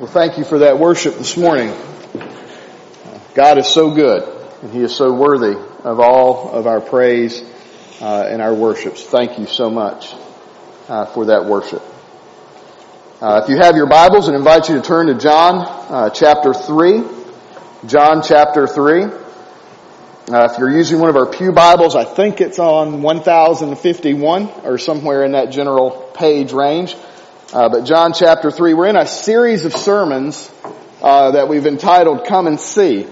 Well, thank you for that worship this morning. God is so good, and He is so worthy of all of our praise uh, and our worships. Thank you so much uh, for that worship. Uh, if you have your Bibles, I invite you to turn to John uh, chapter three. John chapter three. Uh, if you're using one of our pew Bibles, I think it's on 1051 or somewhere in that general page range. Uh, but John chapter 3, we're in a series of sermons uh, that we've entitled Come and See.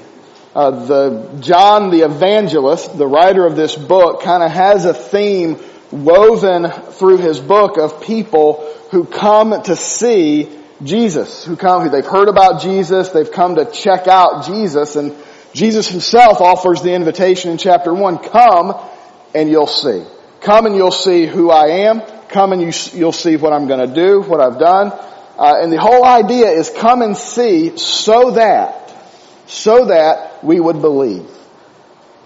Uh, the John the evangelist, the writer of this book, kind of has a theme woven through his book of people who come to see Jesus, who come, who they've heard about Jesus, they've come to check out Jesus, and Jesus himself offers the invitation in chapter 1, come and you'll see. Come and you'll see who I am, come and you, you'll see what I'm going to do, what I've done. Uh, and the whole idea is come and see so that, so that we would believe.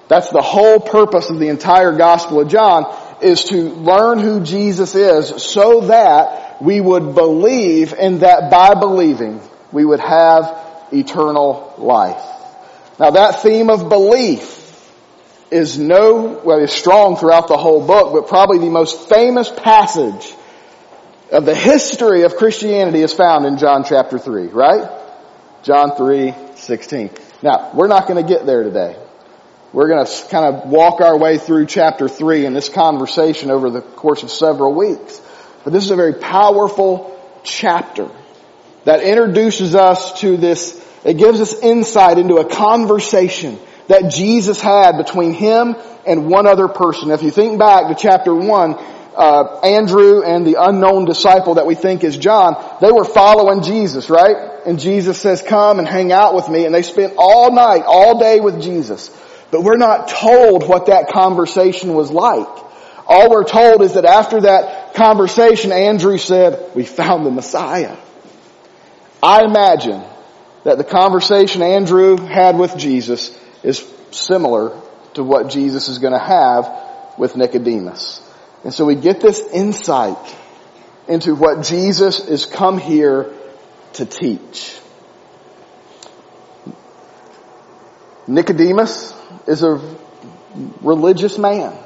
That's the whole purpose of the entire Gospel of John is to learn who Jesus is so that we would believe and that by believing we would have eternal life. Now that theme of belief is no, well, is strong throughout the whole book, but probably the most famous passage of the history of Christianity is found in John chapter 3, right? John 3, 16. Now, we're not going to get there today. We're going to kind of walk our way through chapter 3 in this conversation over the course of several weeks. But this is a very powerful chapter that introduces us to this, it gives us insight into a conversation that Jesus had between him and one other person. If you think back to chapter one, uh, Andrew and the unknown disciple that we think is John, they were following Jesus, right? And Jesus says, come and hang out with me. And they spent all night, all day with Jesus. But we're not told what that conversation was like. All we're told is that after that conversation, Andrew said, we found the Messiah. I imagine that the conversation Andrew had with Jesus is similar to what Jesus is going to have with Nicodemus. And so we get this insight into what Jesus is come here to teach. Nicodemus is a religious man.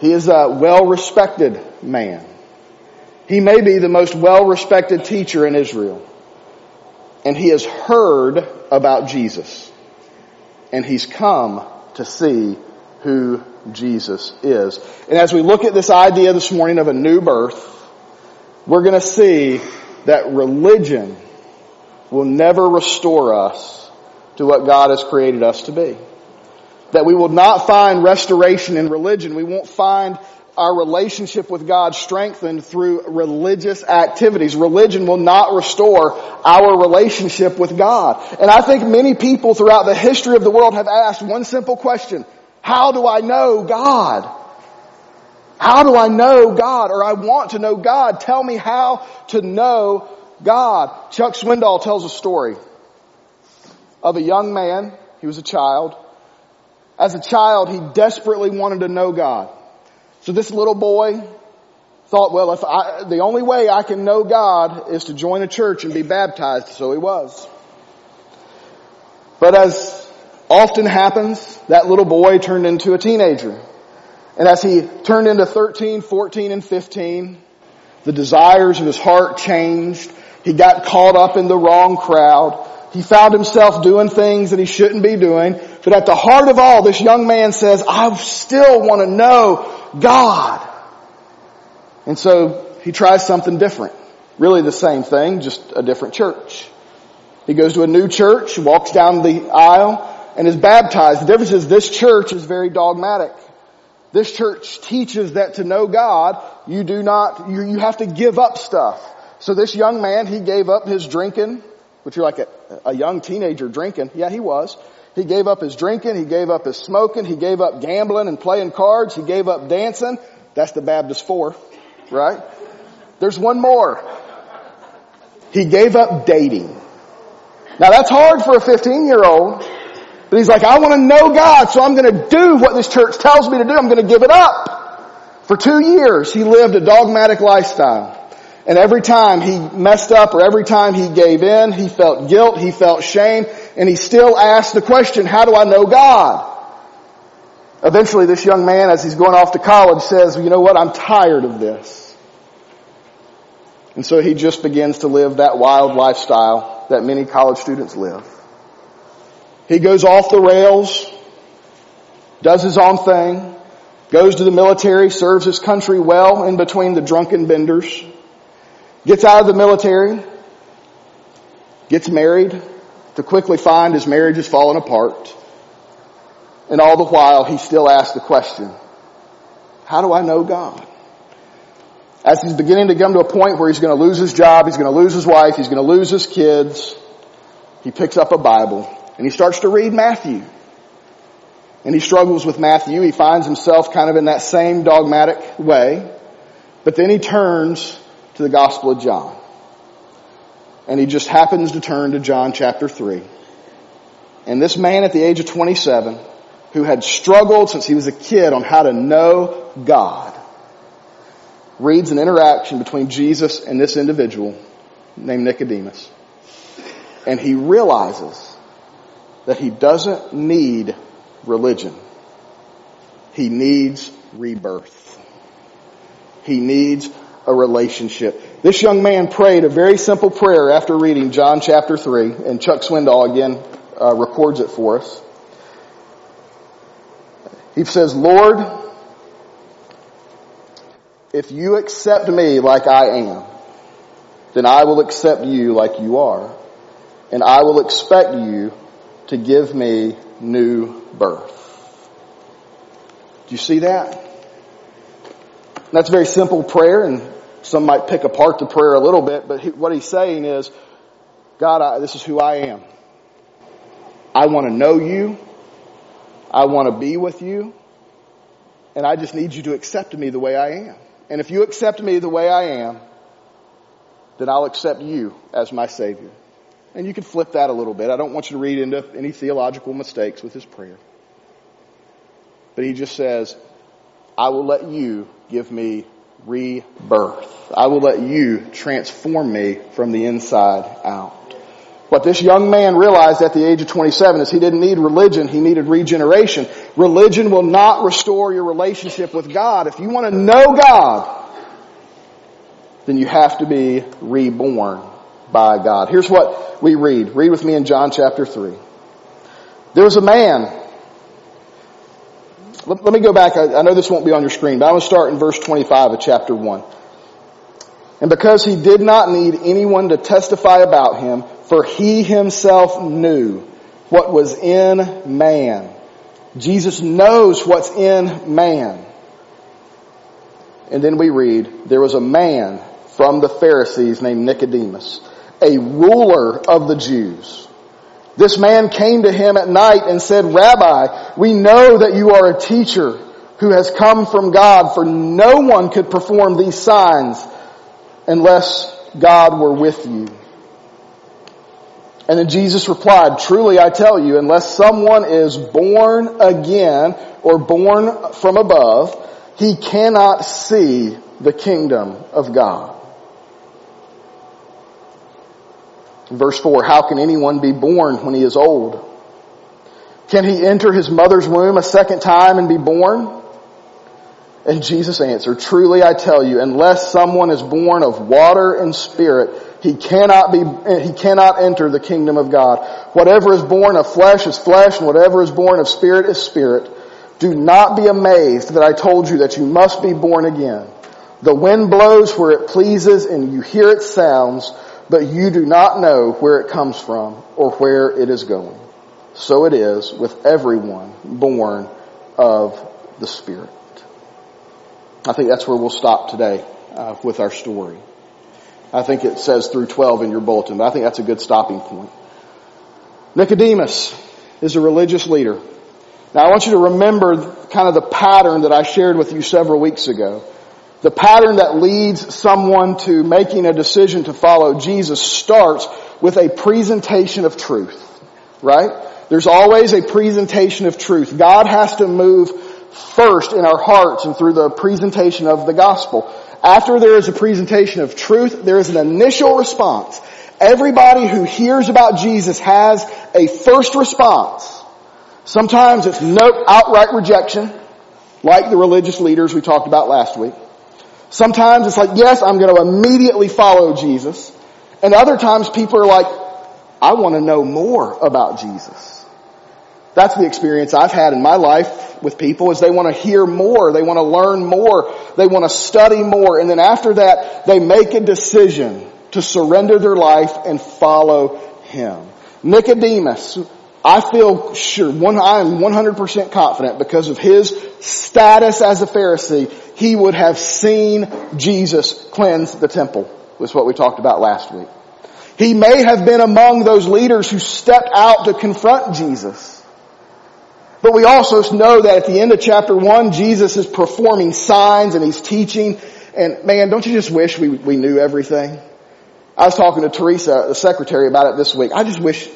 He is a well-respected man. He may be the most well-respected teacher in Israel. And he has heard about Jesus and he's come to see who Jesus is. And as we look at this idea this morning of a new birth, we're going to see that religion will never restore us to what God has created us to be. That we will not find restoration in religion. We won't find our relationship with God strengthened through religious activities. Religion will not restore our relationship with God. And I think many people throughout the history of the world have asked one simple question. How do I know God? How do I know God? Or I want to know God. Tell me how to know God. Chuck Swindoll tells a story of a young man. He was a child. As a child, he desperately wanted to know God. So this little boy thought, well, if I, the only way I can know God is to join a church and be baptized. So he was. But as often happens, that little boy turned into a teenager. And as he turned into 13, 14, and 15, the desires of his heart changed. He got caught up in the wrong crowd. He found himself doing things that he shouldn't be doing. But at the heart of all, this young man says, I still want to know God. And so he tries something different. Really the same thing, just a different church. He goes to a new church, walks down the aisle, and is baptized. The difference is this church is very dogmatic. This church teaches that to know God, you do not, you, you have to give up stuff. So this young man, he gave up his drinking, which you're like a, a young teenager drinking. Yeah, he was. He gave up his drinking. He gave up his smoking. He gave up gambling and playing cards. He gave up dancing. That's the Baptist four, right? There's one more. He gave up dating. Now that's hard for a 15 year old, but he's like, I want to know God, so I'm going to do what this church tells me to do. I'm going to give it up. For two years, he lived a dogmatic lifestyle. And every time he messed up or every time he gave in, he felt guilt, he felt shame, and he still asked the question, how do I know God? Eventually this young man, as he's going off to college, says, you know what, I'm tired of this. And so he just begins to live that wild lifestyle that many college students live. He goes off the rails, does his own thing, goes to the military, serves his country well in between the drunken benders, gets out of the military, gets married to quickly find his marriage is falling apart. And all the while he still asks the question, how do I know God? As he's beginning to come to a point where he's going to lose his job, he's going to lose his wife, he's going to lose his kids, he picks up a Bible and he starts to read Matthew. And he struggles with Matthew. He finds himself kind of in that same dogmatic way. But then he turns to the Gospel of John. And he just happens to turn to John chapter 3. And this man at the age of 27, who had struggled since he was a kid on how to know God, reads an interaction between Jesus and this individual named Nicodemus. And he realizes that he doesn't need religion. He needs rebirth. He needs a relationship. This young man prayed a very simple prayer after reading John chapter 3, and Chuck Swindoll again uh, records it for us. He says, Lord, if you accept me like I am, then I will accept you like you are, and I will expect you to give me new birth. Do you see that? That's a very simple prayer and some might pick apart the prayer a little bit, but what he's saying is, God, I, this is who I am. I want to know you. I want to be with you. And I just need you to accept me the way I am. And if you accept me the way I am, then I'll accept you as my Savior. And you can flip that a little bit. I don't want you to read into any theological mistakes with his prayer. But he just says, I will let you give me rebirth. I will let you transform me from the inside out. What this young man realized at the age of 27 is he didn't need religion, he needed regeneration. Religion will not restore your relationship with God. If you want to know God, then you have to be reborn by God. Here's what we read. Read with me in John chapter 3. There was a man. Let, let me go back. I, I know this won't be on your screen, but I'm going to start in verse 25 of chapter 1. And because he did not need anyone to testify about him, for he himself knew what was in man. Jesus knows what's in man. And then we read, there was a man from the Pharisees named Nicodemus a ruler of the Jews. This man came to him at night and said, Rabbi, we know that you are a teacher who has come from God, for no one could perform these signs unless God were with you. And then Jesus replied, truly I tell you, unless someone is born again or born from above, he cannot see the kingdom of God. Verse 4, how can anyone be born when he is old? Can he enter his mother's womb a second time and be born? And Jesus answered, truly I tell you, unless someone is born of water and spirit, he cannot be, he cannot enter the kingdom of God. Whatever is born of flesh is flesh, and whatever is born of spirit is spirit. Do not be amazed that I told you that you must be born again. The wind blows where it pleases and you hear its sounds, but you do not know where it comes from or where it is going. So it is with everyone born of the Spirit. I think that's where we'll stop today uh, with our story. I think it says through 12 in your bulletin, but I think that's a good stopping point. Nicodemus is a religious leader. Now I want you to remember kind of the pattern that I shared with you several weeks ago. The pattern that leads someone to making a decision to follow Jesus starts with a presentation of truth, right? There's always a presentation of truth. God has to move first in our hearts and through the presentation of the gospel. After there is a presentation of truth, there is an initial response. Everybody who hears about Jesus has a first response. Sometimes it's no outright rejection, like the religious leaders we talked about last week. Sometimes it's like, yes, I'm going to immediately follow Jesus. And other times people are like, I want to know more about Jesus. That's the experience I've had in my life with people is they want to hear more. They want to learn more. They want to study more. And then after that, they make a decision to surrender their life and follow Him. Nicodemus, I feel sure, one, I am 100% confident because of his status as a Pharisee, he would have seen Jesus cleanse the temple, was what we talked about last week. He may have been among those leaders who stepped out to confront Jesus. But we also know that at the end of chapter one, Jesus is performing signs and he's teaching. And man, don't you just wish we, we knew everything? I was talking to Teresa, the secretary, about it this week. I just wish,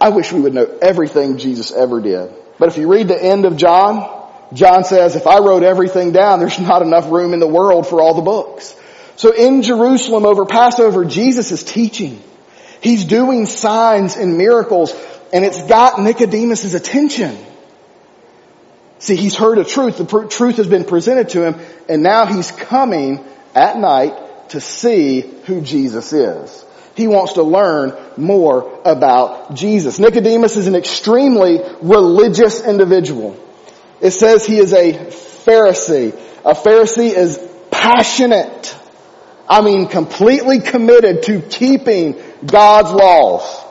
I wish we would know everything Jesus ever did. But if you read the end of John, John says, if I wrote everything down, there's not enough room in the world for all the books. So in Jerusalem over Passover, Jesus is teaching. He's doing signs and miracles and it's got Nicodemus' attention. See, he's heard a truth. The truth has been presented to him and now he's coming at night to see who Jesus is. He wants to learn more about Jesus. Nicodemus is an extremely religious individual. It says he is a Pharisee. A Pharisee is passionate. I mean completely committed to keeping God's laws.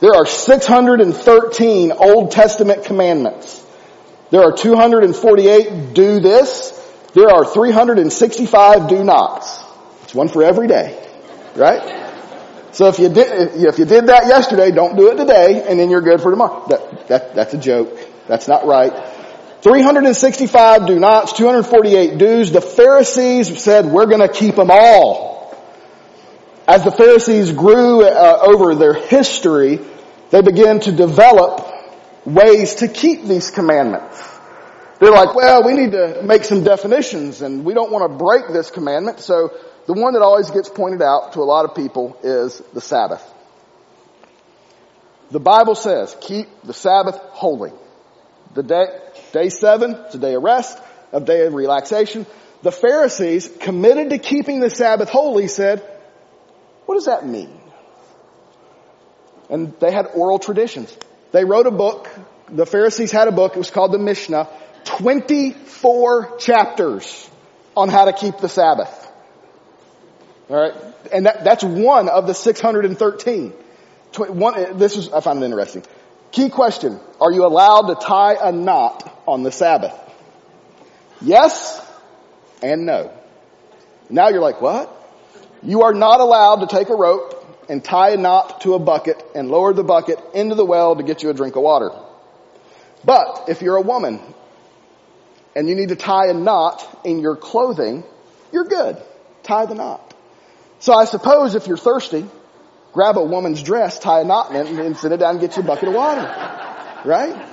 There are 613 Old Testament commandments. There are 248 do this. There are 365 do nots. It's one for every day. Right? So if you did, if you did that yesterday, don't do it today and then you're good for tomorrow. That, that, that's a joke. That's not right. 365 do nots, 248 do's. The Pharisees said, we're gonna keep them all. As the Pharisees grew uh, over their history, they began to develop ways to keep these commandments. They're like, well, we need to make some definitions and we don't want to break this commandment. So the one that always gets pointed out to a lot of people is the Sabbath. The Bible says, keep the Sabbath holy. The day, day seven, it's a day of rest, a day of relaxation. The Pharisees, committed to keeping the Sabbath holy, said, what does that mean? and they had oral traditions. They wrote a book. The Pharisees had a book. It was called the Mishnah. 24 chapters on how to keep the Sabbath. Alright? And that, that's one of the 613. One, this is, I find it interesting. Key question. Are you allowed to tie a knot on the Sabbath? Yes and no. Now you're like, what? You are not allowed to take a rope and tie a knot to a bucket and lower the bucket into the well to get you a drink of water. But if you're a woman and you need to tie a knot in your clothing, you're good. Tie the knot. So I suppose if you're thirsty, grab a woman's dress, tie a knot in it, and sit it down and get you a bucket of water. Right?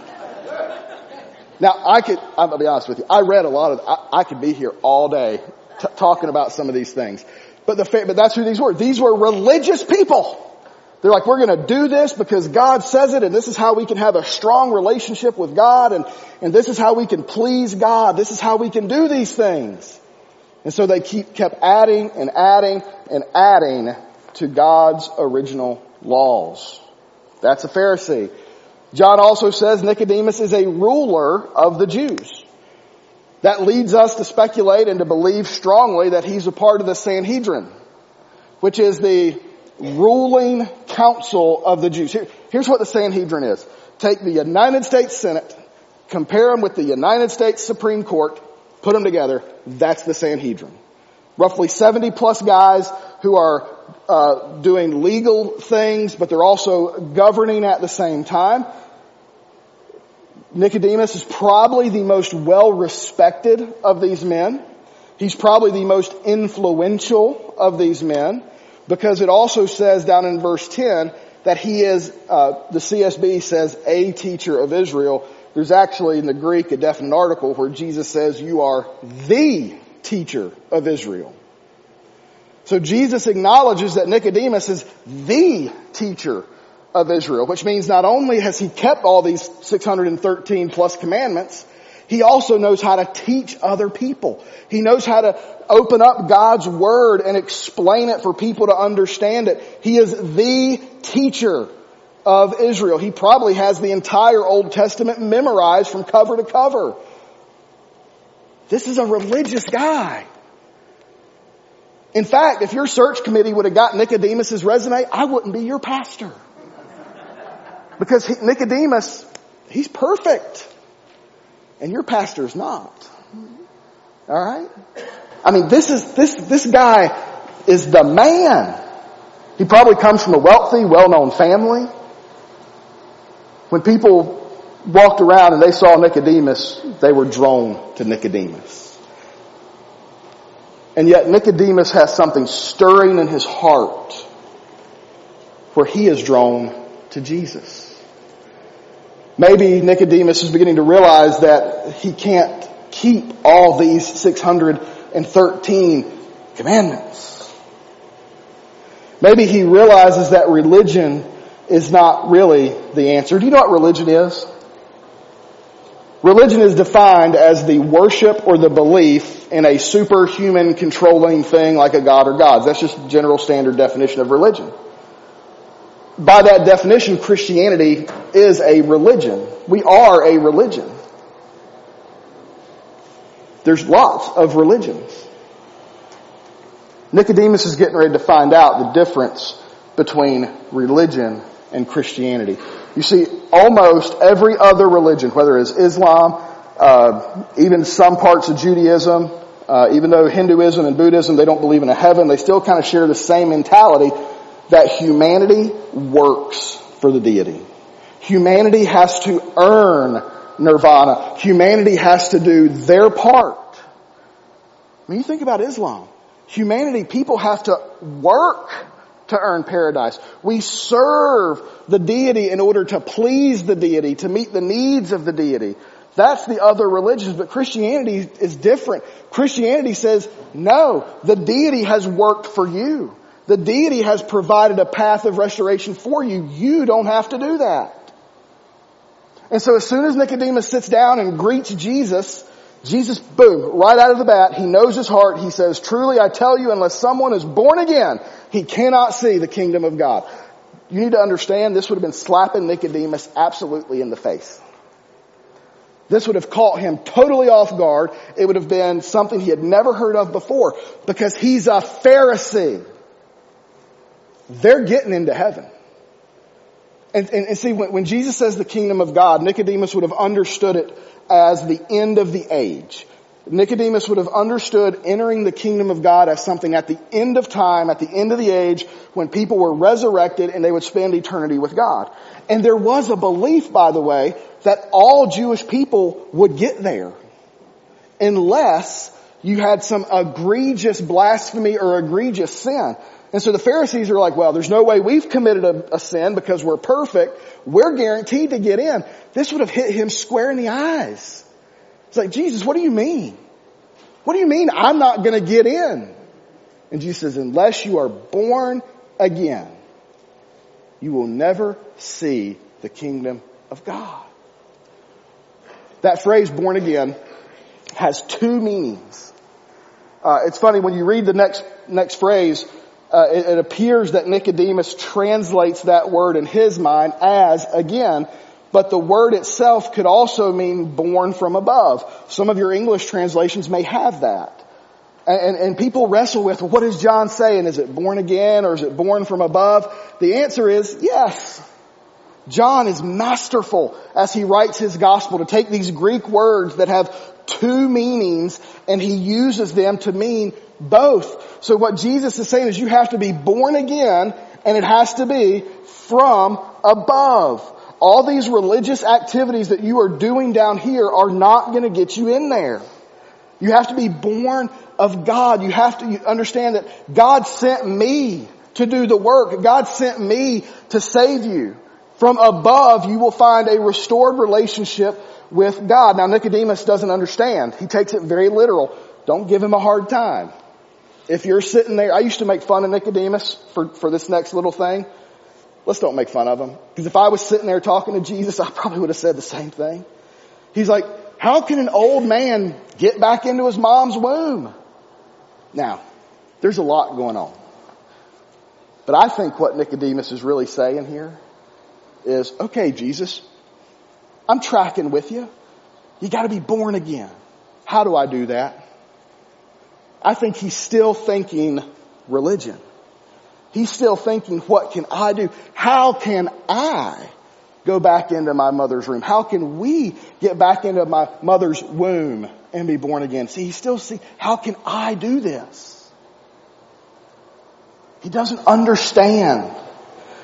Now I could, I'm gonna be honest with you, I read a lot of, I, I could be here all day t- talking about some of these things. But the, but that's who these were. These were religious people. They're like, we're gonna do this because God says it and this is how we can have a strong relationship with God and, and this is how we can please God. This is how we can do these things. And so they keep, kept adding and adding and adding to God's original laws. That's a Pharisee. John also says Nicodemus is a ruler of the Jews. That leads us to speculate and to believe strongly that he's a part of the Sanhedrin, which is the ruling council of the Jews. Here, here's what the Sanhedrin is. Take the United States Senate, compare them with the United States Supreme Court, put them together. That's the Sanhedrin. Roughly 70 plus guys who are uh, doing legal things, but they're also governing at the same time. Nicodemus is probably the most well respected of these men. He's probably the most influential of these men because it also says down in verse 10 that he is, uh, the CSB says a teacher of Israel. There's actually in the Greek a definite article where Jesus says you are the teacher of Israel. So Jesus acknowledges that Nicodemus is the teacher of Israel, which means not only has he kept all these 613 plus commandments, he also knows how to teach other people. He knows how to open up God's Word and explain it for people to understand it. He is the teacher of Israel. He probably has the entire Old Testament memorized from cover to cover. This is a religious guy. In fact, if your search committee would have got Nicodemus's resume, I wouldn't be your pastor. Because he, Nicodemus, he's perfect. And your pastor's not. Alright? I mean, this is, this, this guy is the man. He probably comes from a wealthy, well-known family. When people walked around and they saw Nicodemus, they were drawn to Nicodemus. And yet Nicodemus has something stirring in his heart where he is drawn to Jesus. Maybe Nicodemus is beginning to realize that he can't keep all these 613 commandments. Maybe he realizes that religion is not really the answer. Do you know what religion is? Religion is defined as the worship or the belief in a superhuman controlling thing like a god or gods. That's just general standard definition of religion. By that definition, Christianity is a religion. We are a religion. There's lots of religions. Nicodemus is getting ready to find out the difference between religion and Christianity. You see, almost every other religion, whether it's Islam, uh, even some parts of Judaism, uh, even though Hinduism and Buddhism, they don't believe in a heaven, they still kind of share the same mentality that humanity works for the deity. Humanity has to earn nirvana. Humanity has to do their part. When you think about Islam, humanity, people have to work to earn paradise. We serve the deity in order to please the deity, to meet the needs of the deity. That's the other religions, but Christianity is different. Christianity says, no, the deity has worked for you. The deity has provided a path of restoration for you. You don't have to do that. And so as soon as Nicodemus sits down and greets Jesus, Jesus, boom, right out of the bat, he knows his heart. He says, truly I tell you, unless someone is born again, he cannot see the kingdom of God. You need to understand this would have been slapping Nicodemus absolutely in the face. This would have caught him totally off guard. It would have been something he had never heard of before because he's a Pharisee. They're getting into heaven. And, and, and see, when, when Jesus says the kingdom of God, Nicodemus would have understood it as the end of the age. Nicodemus would have understood entering the kingdom of God as something at the end of time, at the end of the age, when people were resurrected and they would spend eternity with God. And there was a belief, by the way, that all Jewish people would get there. Unless you had some egregious blasphemy or egregious sin. And so the Pharisees are like, well, there's no way we've committed a, a, sin because we're perfect. We're guaranteed to get in. This would have hit him square in the eyes. It's like, Jesus, what do you mean? What do you mean I'm not going to get in? And Jesus says, unless you are born again, you will never see the kingdom of God. That phrase, born again, has two meanings. Uh, it's funny when you read the next next phrase uh, it, it appears that Nicodemus translates that word in his mind as again, but the word itself could also mean born from above. Some of your English translations may have that. And, and, people wrestle with, what is John saying? Is it born again or is it born from above? The answer is yes. John is masterful as he writes his gospel to take these Greek words that have two meanings and he uses them to mean both. So what Jesus is saying is you have to be born again and it has to be from above. All these religious activities that you are doing down here are not going to get you in there. You have to be born of God. You have to understand that God sent me to do the work. God sent me to save you. From above, you will find a restored relationship with God. Now Nicodemus doesn't understand. He takes it very literal. don't give him a hard time. If you're sitting there, I used to make fun of Nicodemus for, for this next little thing. Let's don't make fun of him. Because if I was sitting there talking to Jesus, I probably would have said the same thing. He's like, how can an old man get back into his mom's womb? Now, there's a lot going on. But I think what Nicodemus is really saying here is, okay, Jesus, I'm tracking with you. You gotta be born again. How do I do that? I think he's still thinking religion. He's still thinking, what can I do? How can I go back into my mother's room? How can we get back into my mother's womb and be born again? See, he still see, how can I do this? He doesn't understand.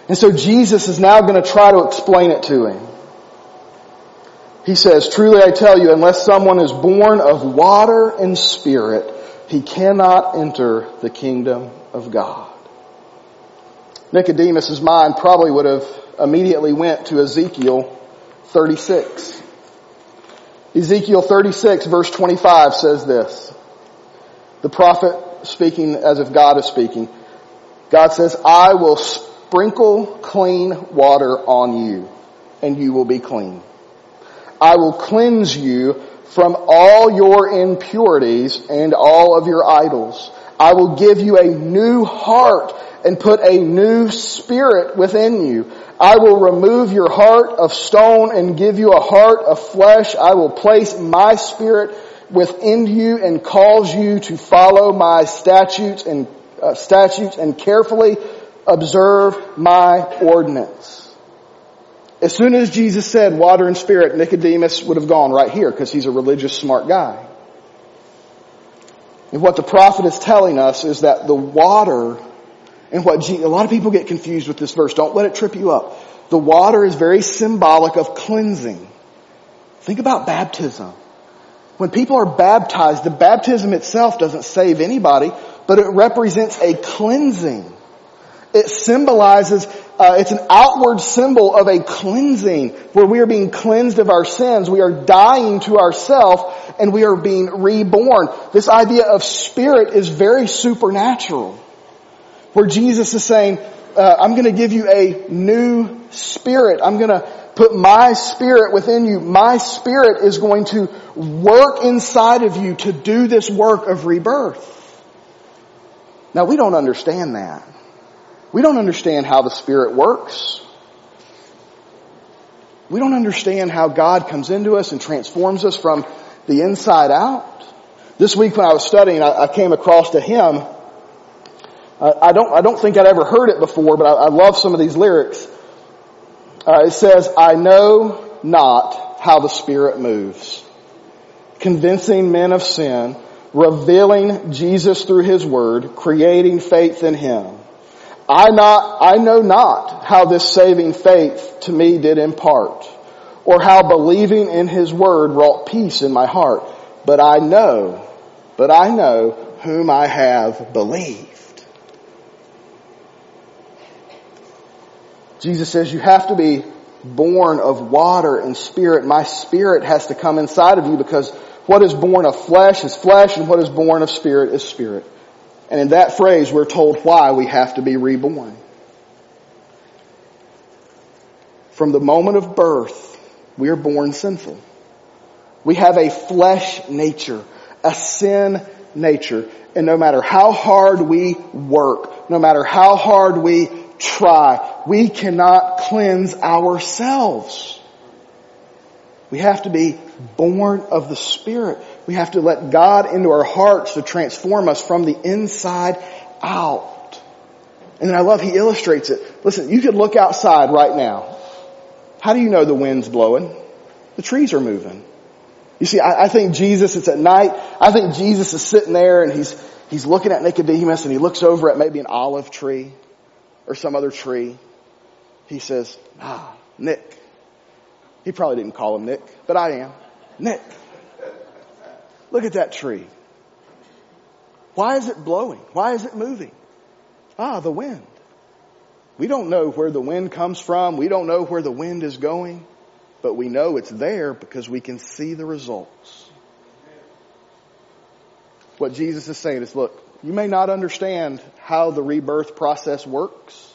And so Jesus is now going to try to explain it to him. He says, truly I tell you, unless someone is born of water and spirit, he cannot enter the kingdom of God. Nicodemus's mind probably would have immediately went to Ezekiel 36. Ezekiel 36 verse 25 says this. The prophet speaking as if God is speaking. God says, I will sprinkle clean water on you and you will be clean. I will cleanse you from all your impurities and all of your idols. I will give you a new heart and put a new spirit within you. I will remove your heart of stone and give you a heart of flesh. I will place my spirit within you and cause you to follow my statutes and uh, statutes and carefully observe my ordinance. As soon as Jesus said water and spirit, Nicodemus would have gone right here because he's a religious smart guy. And what the prophet is telling us is that the water and what a lot of people get confused with this verse. Don't let it trip you up. The water is very symbolic of cleansing. Think about baptism. When people are baptized, the baptism itself doesn't save anybody, but it represents a cleansing. It symbolizes, uh, it's an outward symbol of a cleansing where we are being cleansed of our sins. We are dying to ourselves and we are being reborn. This idea of spirit is very supernatural. Where Jesus is saying, uh, I'm going to give you a new spirit. I'm going to put my spirit within you. My spirit is going to work inside of you to do this work of rebirth. Now we don't understand that. We don't understand how the Spirit works. We don't understand how God comes into us and transforms us from the inside out. This week when I was studying, I, I came across a hymn. I don't, I don't think I'd ever heard it before, but I, I love some of these lyrics. Uh, it says, I know not how the Spirit moves, convincing men of sin, revealing Jesus through His Word, creating faith in Him. I not, I know not how this saving faith to me did impart, or how believing in His word wrought peace in my heart. But I know, but I know whom I have believed. Jesus says you have to be born of water and spirit. My spirit has to come inside of you because what is born of flesh is flesh and what is born of spirit is spirit. And in that phrase, we're told why we have to be reborn. From the moment of birth, we are born sinful. We have a flesh nature, a sin nature. And no matter how hard we work, no matter how hard we try, we cannot cleanse ourselves. We have to be born of the Spirit. We have to let God into our hearts to transform us from the inside out. And then I love he illustrates it. Listen, you could look outside right now. How do you know the wind's blowing? The trees are moving. You see, I, I think Jesus, it's at night. I think Jesus is sitting there and he's, he's looking at Nicodemus and he looks over at maybe an olive tree or some other tree. He says, ah, Nick. He probably didn't call him Nick, but I am. Nick. Look at that tree. Why is it blowing? Why is it moving? Ah, the wind. We don't know where the wind comes from. We don't know where the wind is going, but we know it's there because we can see the results. what Jesus is saying is, look, you may not understand how the rebirth process works,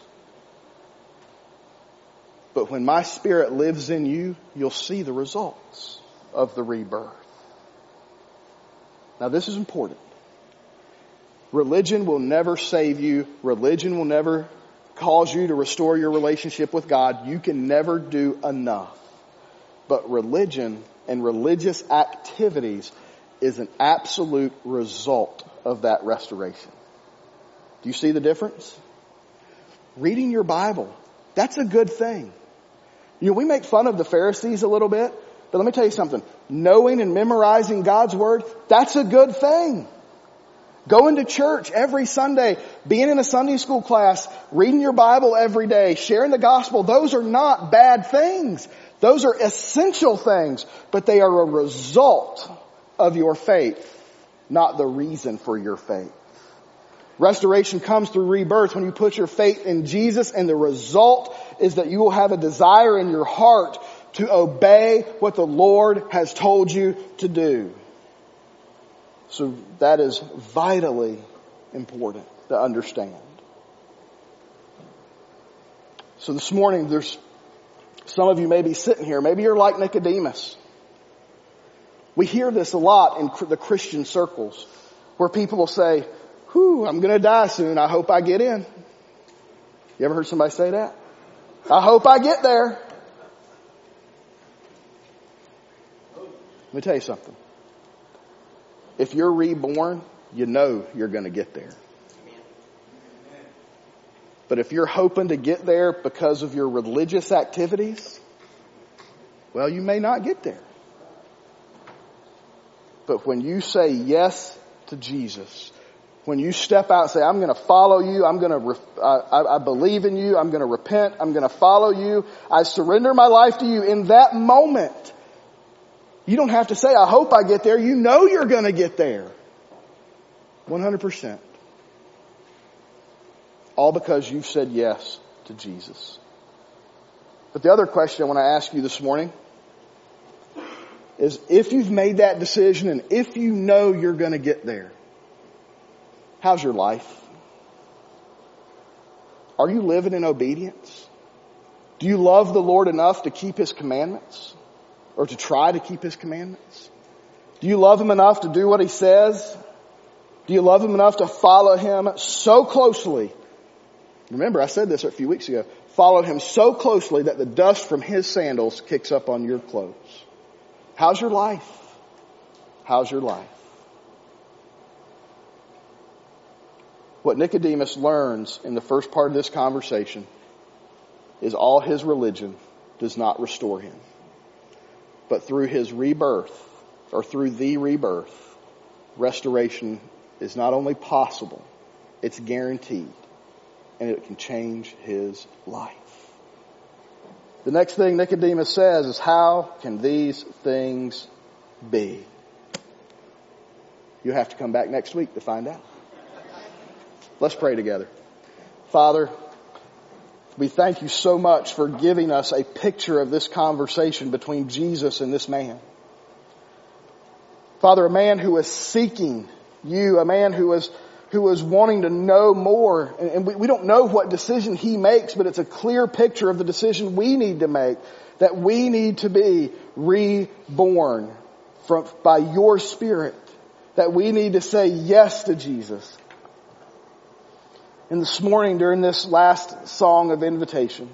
but when my spirit lives in you, you'll see the results of the rebirth. Now this is important. Religion will never save you. Religion will never cause you to restore your relationship with God. You can never do enough. But religion and religious activities is an absolute result of that restoration. Do you see the difference? Reading your Bible, that's a good thing. You know, we make fun of the Pharisees a little bit, but let me tell you something. Knowing and memorizing God's Word, that's a good thing. Going to church every Sunday, being in a Sunday school class, reading your Bible every day, sharing the gospel, those are not bad things. Those are essential things, but they are a result of your faith, not the reason for your faith. Restoration comes through rebirth when you put your faith in Jesus and the result is that you will have a desire in your heart to obey what the Lord has told you to do. So that is vitally important to understand. So this morning there's some of you may be sitting here. Maybe you're like Nicodemus. We hear this a lot in the Christian circles where people will say, whew, I'm going to die soon. I hope I get in. You ever heard somebody say that? I hope I get there. Let me tell you something. If you're reborn, you know you're going to get there. But if you're hoping to get there because of your religious activities, well, you may not get there. But when you say yes to Jesus, when you step out and say, I'm going to follow you, I'm going to, I, I believe in you, I'm going to repent, I'm going to follow you, I surrender my life to you, in that moment, you don't have to say, I hope I get there. You know you're going to get there. 100%. All because you've said yes to Jesus. But the other question I want to ask you this morning is if you've made that decision and if you know you're going to get there, how's your life? Are you living in obedience? Do you love the Lord enough to keep His commandments? Or to try to keep His commandments? Do you love Him enough to do what He says? Do you love Him enough to follow Him so closely? Remember, I said this a few weeks ago. Follow Him so closely that the dust from His sandals kicks up on your clothes. How's your life? How's your life? What Nicodemus learns in the first part of this conversation is all his religion does not restore him. But through his rebirth, or through the rebirth, restoration is not only possible, it's guaranteed. And it can change his life. The next thing Nicodemus says is, how can these things be? You have to come back next week to find out. Let's pray together. Father, we thank you so much for giving us a picture of this conversation between Jesus and this man. Father, a man who is seeking you, a man who is who is wanting to know more. And we, we don't know what decision he makes, but it's a clear picture of the decision we need to make. That we need to be reborn from, by your spirit. That we need to say yes to Jesus. And this morning during this last song of invitation,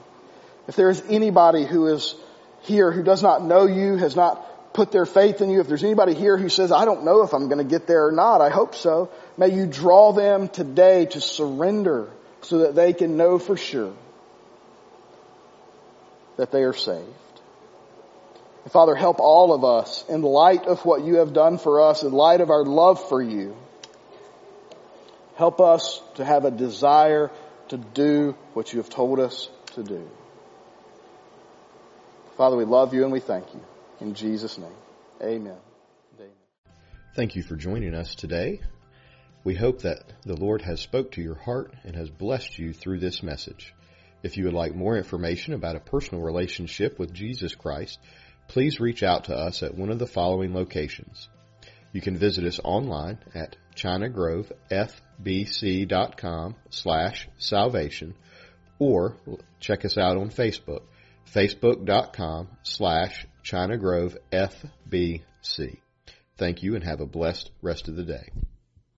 if there is anybody who is here who does not know you, has not put their faith in you. If there's anybody here who says, I don't know if I'm going to get there or not, I hope so. May you draw them today to surrender so that they can know for sure that they are saved. And Father, help all of us in light of what you have done for us, in light of our love for you. Help us to have a desire to do what you have told us to do. Father, we love you and we thank you. In Jesus' name, amen. amen. Thank you for joining us today. We hope that the Lord has spoke to your heart and has blessed you through this message. If you would like more information about a personal relationship with Jesus Christ, please reach out to us at one of the following locations. You can visit us online at chinagrovefbc.com slash salvation or check us out on Facebook, facebook.com slash China Grove chinagrovefbc. Thank you and have a blessed rest of the day.